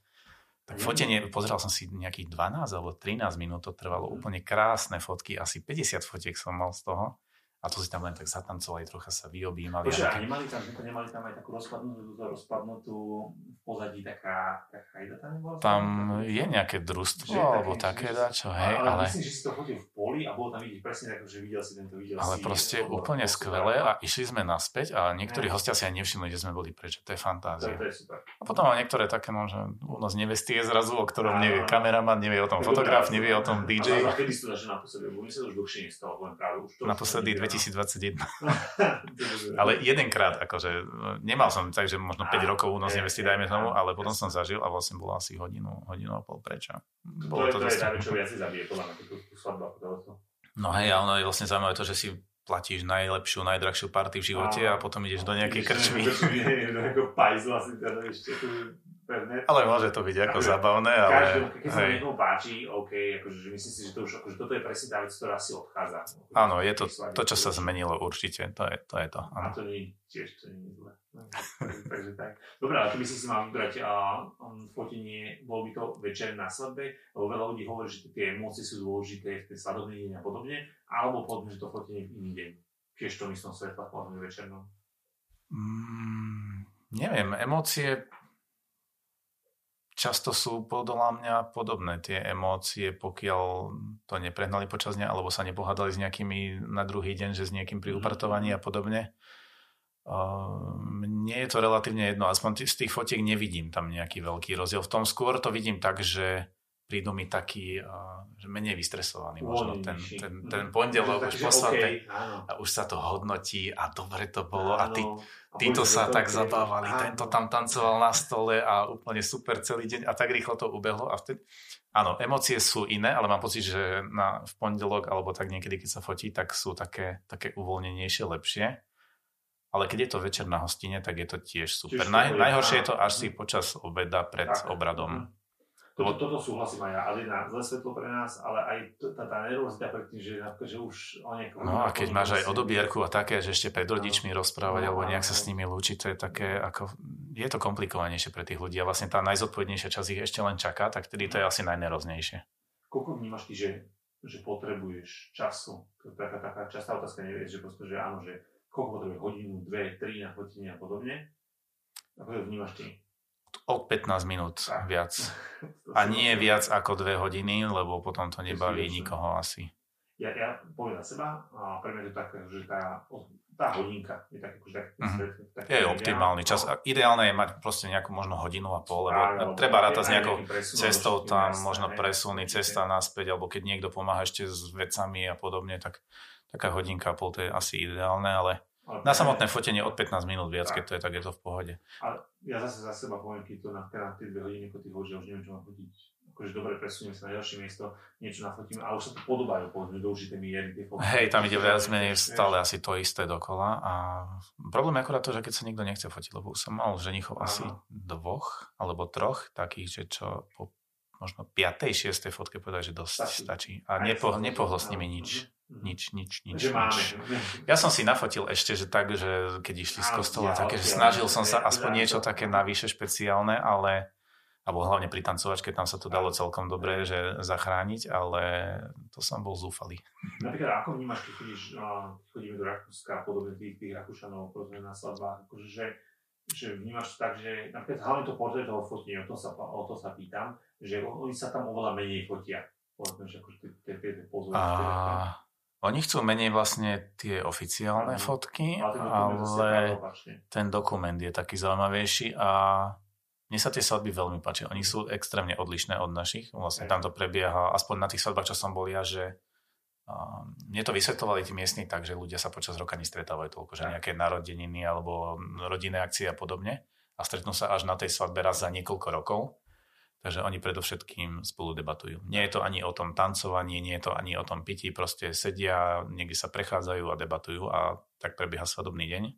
Tak fotenie, pozeral som si nejakých 12 alebo 13 minút, to trvalo mhm. úplne krásne fotky, asi 50 fotiek som mal z toho. A to si tam len tak zatancovali, trocha sa vyobímali. Bože, a nemali tam, nemali tam aj takú rozpadnutú, rozpadnutú v pozadí taká, taká tam nebola? Tam je nejaké družstvo, alebo také dačo, hej, ale... Ale myslím, že si to chodil v poli a bolo tam vidieť presne tak, že videl si tento, videl ale si... Ale proste úplne skvelé a išli sme naspäť a niektorí ne. hostia si aj nevšimli, že sme boli preč. To je fantázia. To, to je super. A potom mám niektoré také, no, že u nás nevesty je zrazu, o ktorom nevie kameraman, nevie o tom fotograf, nevie o tom DJ. A kedy si to začal naposledy? Bo my sa už dlhšie nestalo, len práve už to... Naposledy 2021. ale jedenkrát, akože nemal som tak, že možno 5 rokov u nás nevesti, dajme tomu, ale potom som zažil a vlastne bolo asi hodinu, hodinu a pol prečo. Bolo to, to, to je dosť... čo viac zabije, podľa mňa, tú svadbu. No hej, a ono je vlastne zaujímavé to, že si platíš najlepšiu, najdrahšiu party v živote a, a potom ideš do nejakej krčmy. Do nejakého pajzla si teda ešte tu pevné. Ale môže to byť ako zabavné, ale... Každom, keď sa niekomu páči, OK, akože, že myslím si, že to už, akože toto je presne tá vec, ktorá si odchádza. Áno, je to to, čo sa zmenilo určite, to je to. Je to áno. A to nie, tiež to nie je zle. No, takže tak. Dobre, ale keby si si mal vybrať a, um, fotenie, bol by to večer na svadbe, lebo veľa ľudí hovorí, že tie emócie sú dôležité v tej svadobný deň a podobne, alebo povedzme, že to fotenie v iný deň. Tiež to myslím svetla, povedzme večernom. Mm, neviem, emócie často sú podľa mňa podobné tie emócie, pokiaľ to neprehnali počas dňa, alebo sa nepohádali s nejakými na druhý deň, že s niekým pri mhm. upratovaní a podobne. Mne je to relatívne jedno, aspoň z tých fotiek nevidím tam nejaký veľký rozdiel. V tom skôr to vidím tak, že prídu mi taký, že menej vystresovaný možno ten, ten, ten pondelok už posledný okay, a už sa to hodnotí a dobre to bolo áno. a ty, títo sa tak okay. zabávali, áno. tento tam tancoval na stole a úplne super celý deň a tak rýchlo to ubehlo a vtedy, áno, emócie sú iné, ale mám pocit, že na, v pondelok alebo tak niekedy, keď sa fotí, tak sú také, také uvoľnenejšie, lepšie. Ale keď je to večer na hostine, tak je to tiež super. Naj, najhoršie je to až si počas obeda pred tak. obradom. Toto, toto súhlasím aj ja, ale na zle svetlo pre nás, ale aj tá, tá nervozita pre tým, že, že už o niekom... No a keď máš aj odobierku a také, že ešte pred rodičmi no, rozprávať no, alebo nejak sa s nimi lúčiť, to je také, ako, je to komplikovanejšie pre tých ľudí a vlastne tá najzodpovednejšia časť ich ešte len čaká, tak vtedy to je asi najneroznejšie. Koľko vnímaš ty, že, že potrebuješ času? To je taká, taká častá otázka, nevieš, že proste, že áno, že koľko potrebuješ hodinu, dve, tri na fotenie a podobne? Ako to vnímaš ty? Od 15 minút viac. A nie viac ako 2 hodiny, lebo potom to nebaví nikoho asi. Ja, ja poviem na seba, a pre mňa je to také, že tá, tá hodinka je tak, akože tak, mm-hmm. tak, je optimálny čas. A ideálne je mať proste nejakú možno hodinu a pol, lebo Áno, treba rátať s nejakou cestou tam, možno presuny, cesta naspäť, alebo keď niekto pomáha ešte s vecami a podobne, tak taká hodinka a pol to je asi ideálne, ale ale na samotné fotenie od 15 minút viac, tak. keď to je, tak je to v pohode. Ale ja zase za seba poviem, keď to na, na tie dve hodiny, ty hovoríš, už neviem, čo mám fotiť. akože dobre, presunieme sa na ďalšie miesto, niečo nafotíme a už sa to podobajú povedzme do určitej miery tie fotky. Hej, tam ide viac menej stále asi to isté dokola a problém je akorát to, že keď sa nikto nechce fotiť, lebo som mal ženichov asi dvoch alebo troch takých, že čo po možno 5. 6. fotke povedať, že dosť stačí. stačí. A nepo, nepohlo s nimi nič. Nič, nič, nič. Máme. Ja som si nafotil ešte, že tak, že keď išli z kostola, také, že snažil som sa aspoň niečo také navyše špeciálne, ale alebo hlavne pri tancovačke, tam sa to dalo celkom dobre, že zachrániť, ale to som bol zúfalý. Napríklad, ako vnímaš, keď chodíš, chodíme do Rakúska, podobne tých, tých Rakúšanov, povedzme na svadbách, akože, že, že vnímaš tak, že napríklad hlavne to portrétové fotenie, o to sa, o to sa pýtam, že oni sa tam oveľa menej fotia. Povedzme, že akože tie, tie, tie pozornosti. A... Oni chcú menej vlastne tie oficiálne mm. fotky, ale, ten dokument je taký zaujímavejší a mne sa tie svadby veľmi páčia. Oni sú extrémne odlišné od našich. Vlastne tam to prebieha, aspoň na tých svadbách, čo som bol ja, že mne to vysvetlovali tí miestni tak, že ľudia sa počas roka nestretávajú toľko, že nejaké narodeniny alebo rodinné akcie a podobne. A stretnú sa až na tej svadbe raz za niekoľko rokov. Takže oni predovšetkým spolu debatujú. Nie je to ani o tom tancovaní, nie je to ani o tom pití, proste sedia, niekde sa prechádzajú a debatujú a tak prebieha svadobný deň.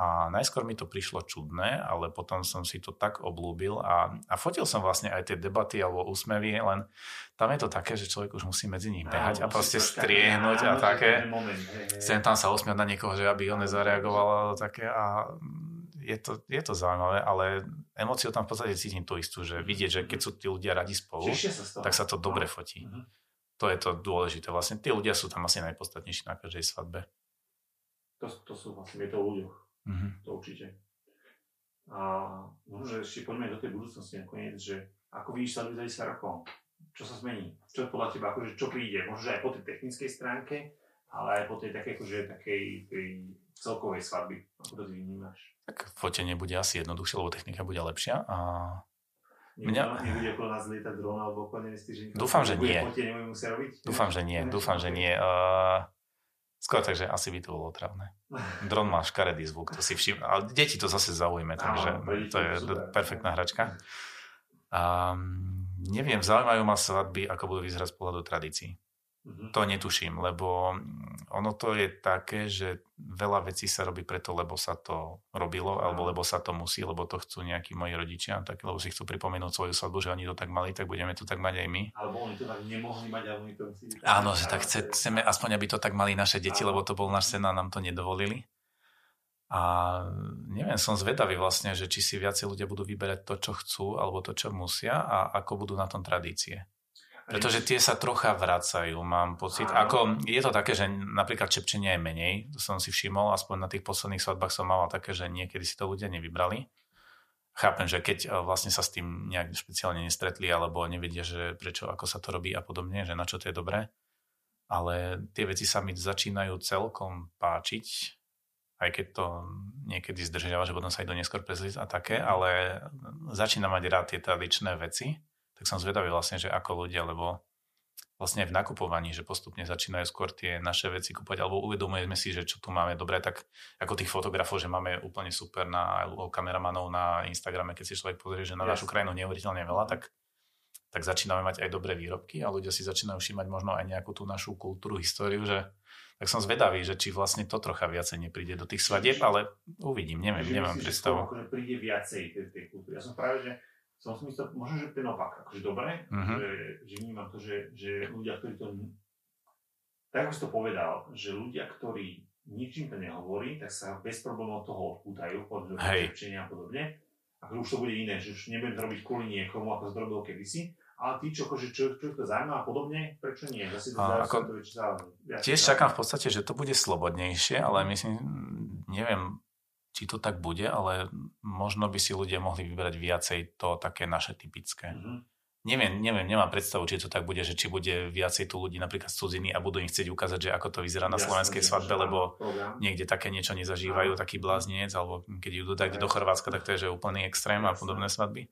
A najskôr mi to prišlo čudné, ale potom som si to tak oblúbil a, a fotil som vlastne aj tie debaty alebo úsmevy, len tam je to také, že človek už musí medzi nich behať a proste striehnúť a také. Chcem tam sa usmiať na niekoho, že aby on nezareagoval a také a je to, je to zaujímavé, ale emóciu tam v podstate cítim tú istú, že vidieť, že keď sú tí ľudia radi spolu, tak sa to dobre fotí. Uh-huh. To je to dôležité. Vlastne tí ľudia sú tam asi najpodstatnejší na každej svadbe. To, to sú vlastne, je to o ľuďoch. Mm-hmm. To určite. A možno, že ešte poďme do tej budúcnosti nakoniec, že ako vidíš sa za 10 rokov? Čo sa zmení? Čo podľa teba, akože čo príde? Možno, že aj po tej technickej stránke, ale aj po tej takej, akože, takej tej celkovej svadby. Ako to ty vnímaš? Tak fotenie bude asi jednoduchšie, lebo technika bude lepšia a Mňa... Nebude okolo nás lietať dron alebo okolo že Dúfam, že nie. robiť? Dúfam, že nie. Dúfam, že nie. Uh, Skôr takže asi by to bolo otravné. Dron má škaredý zvuk, to si všim... Ale deti to zase zaujíme, takže to je perfektná hračka. Um, neviem, zaujímajú ma svadby, ako budú vyzerať z pohľadu tradícií. Mm-hmm. To netuším, lebo ono to je také, že veľa vecí sa robí preto, lebo sa to robilo, no. alebo lebo sa to musí, lebo to chcú nejakí moji rodičia, tak, lebo si chcú pripomenúť svoju svadbu, že oni to tak mali, tak budeme to tak mať aj my. Alebo oni to tak nemohli mať, ale oni to musí. Áno, že tak chce, chceme aspoň, aby to tak mali naše deti, lebo to bol náš sen a nám to nedovolili. A neviem, som zvedavý vlastne, že či si viacej ľudia budú vyberať to, čo chcú, alebo to, čo musia a ako budú na tom tradície. Pretože tie sa trocha vracajú, mám pocit. Ako, je to také, že napríklad čepčenia je menej, to som si všimol, aspoň na tých posledných svadbách som mal také, že niekedy si to ľudia nevybrali. Chápem, že keď e, vlastne sa s tým nejak špeciálne nestretli, alebo nevedia, že prečo, ako sa to robí a podobne, že na čo to je dobré. Ale tie veci sa mi začínajú celkom páčiť, aj keď to niekedy zdržiava, že potom sa idú neskôr prezliť a také, ale začínam mať rád tie tradičné veci tak som zvedavý vlastne, že ako ľudia, lebo vlastne aj v nakupovaní, že postupne začínajú skôr tie naše veci kúpať, alebo uvedomujeme si, že čo tu máme dobré, tak ako tých fotografov, že máme úplne super na kameramanov na Instagrame, keď si človek pozrie, že na našu krajinu neuveriteľne veľa, tak, tak začíname mať aj dobré výrobky a ľudia si začínajú všímať možno aj nejakú tú našu kultúru, históriu, že tak som zvedavý, že či vlastne to trocha viacej nepríde do tých svadieb, ale uvidím, neviem, nemám predstavu. Príde viacej tej kultúry. Ja som práve, že som si myslel, možno, že ten opak, akože dobre, uh-huh. že, že vnímam to, že, že ľudia, ktorí to, tak ako si to povedal, že ľudia, ktorí ničím to nehovorí, tak sa bez problémov toho odpútajú, povedzme, a podobne. Ako už to bude iné, že už nebudem to robiť kvôli niekomu, ako to robil kedysi, ale tí, čo, akože, čo, čo to zaujíma a podobne, prečo nie? Zase to a ako, to tiež čakám v podstate, že to bude slobodnejšie, ale myslím, neviem, či to tak bude, ale možno by si ľudia mohli vybrať viacej to také naše typické. Mm-hmm. Neviem, neviem, nemám predstavu, či to tak bude, že či bude viacej tu ľudí napríklad z cudziny a budú im chcieť ukázať, že ako to vyzerá na Jasne, slovenskej svadbe, lebo program. niekde také niečo nezažívajú, Aha. taký bláznec, alebo keď idú tak do Chorvátska, tak to je že úplný extrém a podobné svadby.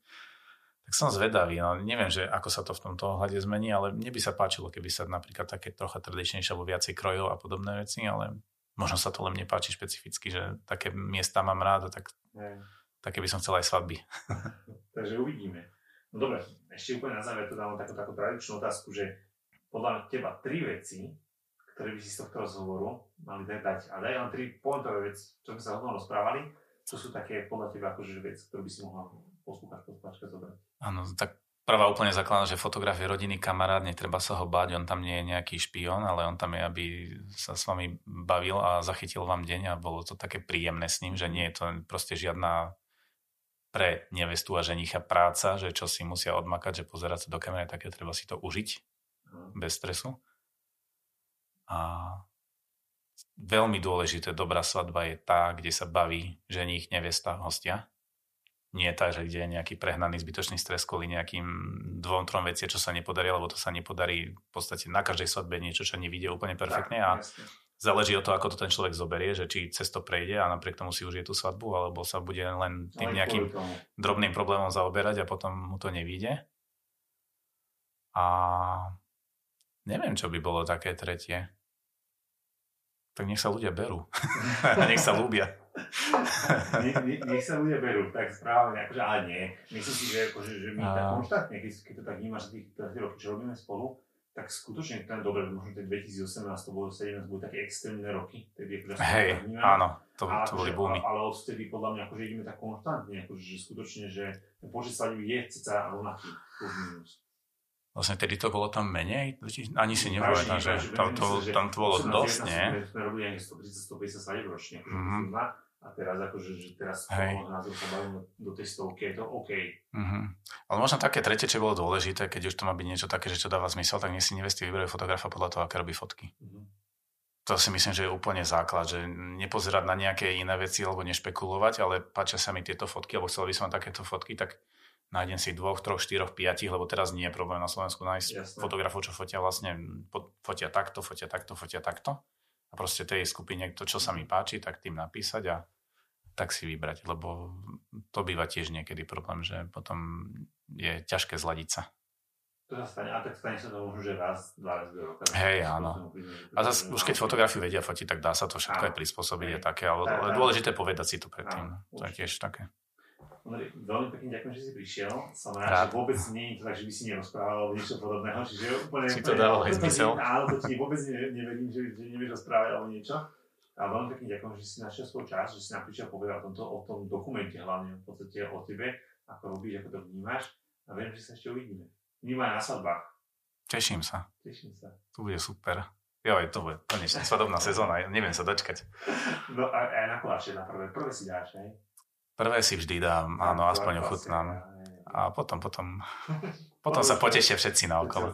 Tak som zvedavý, no neviem, že ako sa to v tomto ohľade zmení, ale mne by sa páčilo, keby sa napríklad také trocha tradičnejšie alebo viacej krojov a podobné veci, ale možno sa to len mne páči špecificky, že také miesta mám rád, tak, také by som chcel aj svadby. Takže uvidíme. No dobre, ešte úplne na záver to dám takú, takú tradičnú otázku, že podľa teba tri veci, ktoré by si z tohto rozhovoru mali dať. A daj len tri pointové veci, čo sme sa o tom rozprávali, čo sú také podľa teba akože vec, ktorú by si mohla poslúchať, posluchačka zobrať. Áno, tak prvá úplne základná, že fotograf je rodinný kamarát, netreba sa ho báť, on tam nie je nejaký špion, ale on tam je, aby sa s vami bavil a zachytil vám deň a bolo to také príjemné s ním, že nie je to proste žiadna pre nevestu a ženicha práca, že čo si musia odmakať, že pozerať sa do kamery, také treba si to užiť mhm. bez stresu. A veľmi dôležité, dobrá svadba je tá, kde sa baví ženich, nevesta, hostia. Nie tá, že kde je nejaký prehnaný zbytočný stres kvôli nejakým dvom, trom veci, čo sa nepodarí, lebo to sa nepodarí v podstate na každej svadbe niečo, čo nevidie úplne perfektne a záleží od toho, ako to ten človek zoberie, že či cez to prejde a napriek tomu si užije tú svadbu, alebo sa bude len tým nejakým drobným problémom zaoberať a potom mu to nevíde. A neviem, čo by bolo také tretie tak nech sa ľudia berú. nech sa ľúbia. Nech, nech, nech sa ľudia berú, tak správne, akože, ale nie. Myslím si, že, akože, že my a... tak konštantne, keď, keď to tak vnímaš tých, tých roky, čo robíme spolu, tak skutočne ten dobre, možno ten 2018 to bolo 17, boli také extrémne roky. Tedy, akože Hej, áno, to, to boli akože, boomy. Ale odtedy podľa mňa akože ideme tak konštantne, akože, že skutočne, že ten počet svadí je ceca rovnaký, plus minus. Vlastne tedy to bolo tam menej? Ani si nepamätám, že tam to, tam to bolo dosť, nie? Sme robili aj 130-150 sladieb ročne, mm-hmm. A teraz akože, že teraz Hej. názor sa bavíme do tej stovky, je to OK. Mm-hmm. Ale možno také tretie, čo bolo dôležité, keď už to má byť niečo také, že čo dáva zmysel, tak nie si nevesti vyberajú fotografa podľa toho, aké robí fotky. Mm-hmm. To si myslím, že je úplne základ, že nepozerať na nejaké iné veci alebo nešpekulovať, ale páčia sa mi tieto fotky, alebo chcel by som mať takéto fotky, tak nájdem si dvoch, troch, štyroch, piatich, lebo teraz nie je problém na Slovensku nájsť Jasne. fotografov, čo fotia vlastne, fotia takto, fotia takto, fotia takto. A proste tej skupine, to, čo sa mi páči, tak tým napísať a tak si vybrať, lebo to býva tiež niekedy problém, že potom je ťažké zladiť sa. To sa stane, a tak stane sa to možno, že raz, dva razy do roka. Hej, áno. A zase už keď fotografiu vedia fotiť, tak dá sa to všetko aj prispôsobiť, je také, ale, ale dôležité povedať si to predtým. To je tiež také. Veľmi pekne ďakujem, že si prišiel. Som rád, že vôbec nie je to tak, že by si nerozprával alebo niečo podobného. Čiže úplne... Si to dával aj zmysel. Áno, to ti vôbec ne, neverím, že, že nevieš rozprávať alebo niečo. A veľmi pekne ďakujem, že si našiel svoj čas, že si nám prišiel povedať o, tomto, o tom dokumente hlavne, v podstate o tebe, ako robíš, ako to vnímaš. A verím, že sa ešte uvidíme. Vnímaj na svadbách. Teším sa. Teším sa. To bude super. Jo, je to bude konečne svadobná sezóna, neviem sa dočkať. No a aj na koláče na prvé, prvé si dáš, hej? Prvé si vždy dám, áno, aspoň ochutnám. A potom, potom, potom sa potešia všetci na okolo.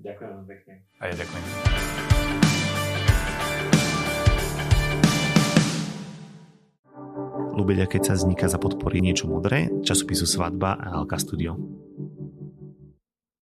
Ďakujem pekne. A ja ďakujem. Ľubeľa, keď sa vzniká za podpory niečo modré, časopisu Svadba a Alka Studio.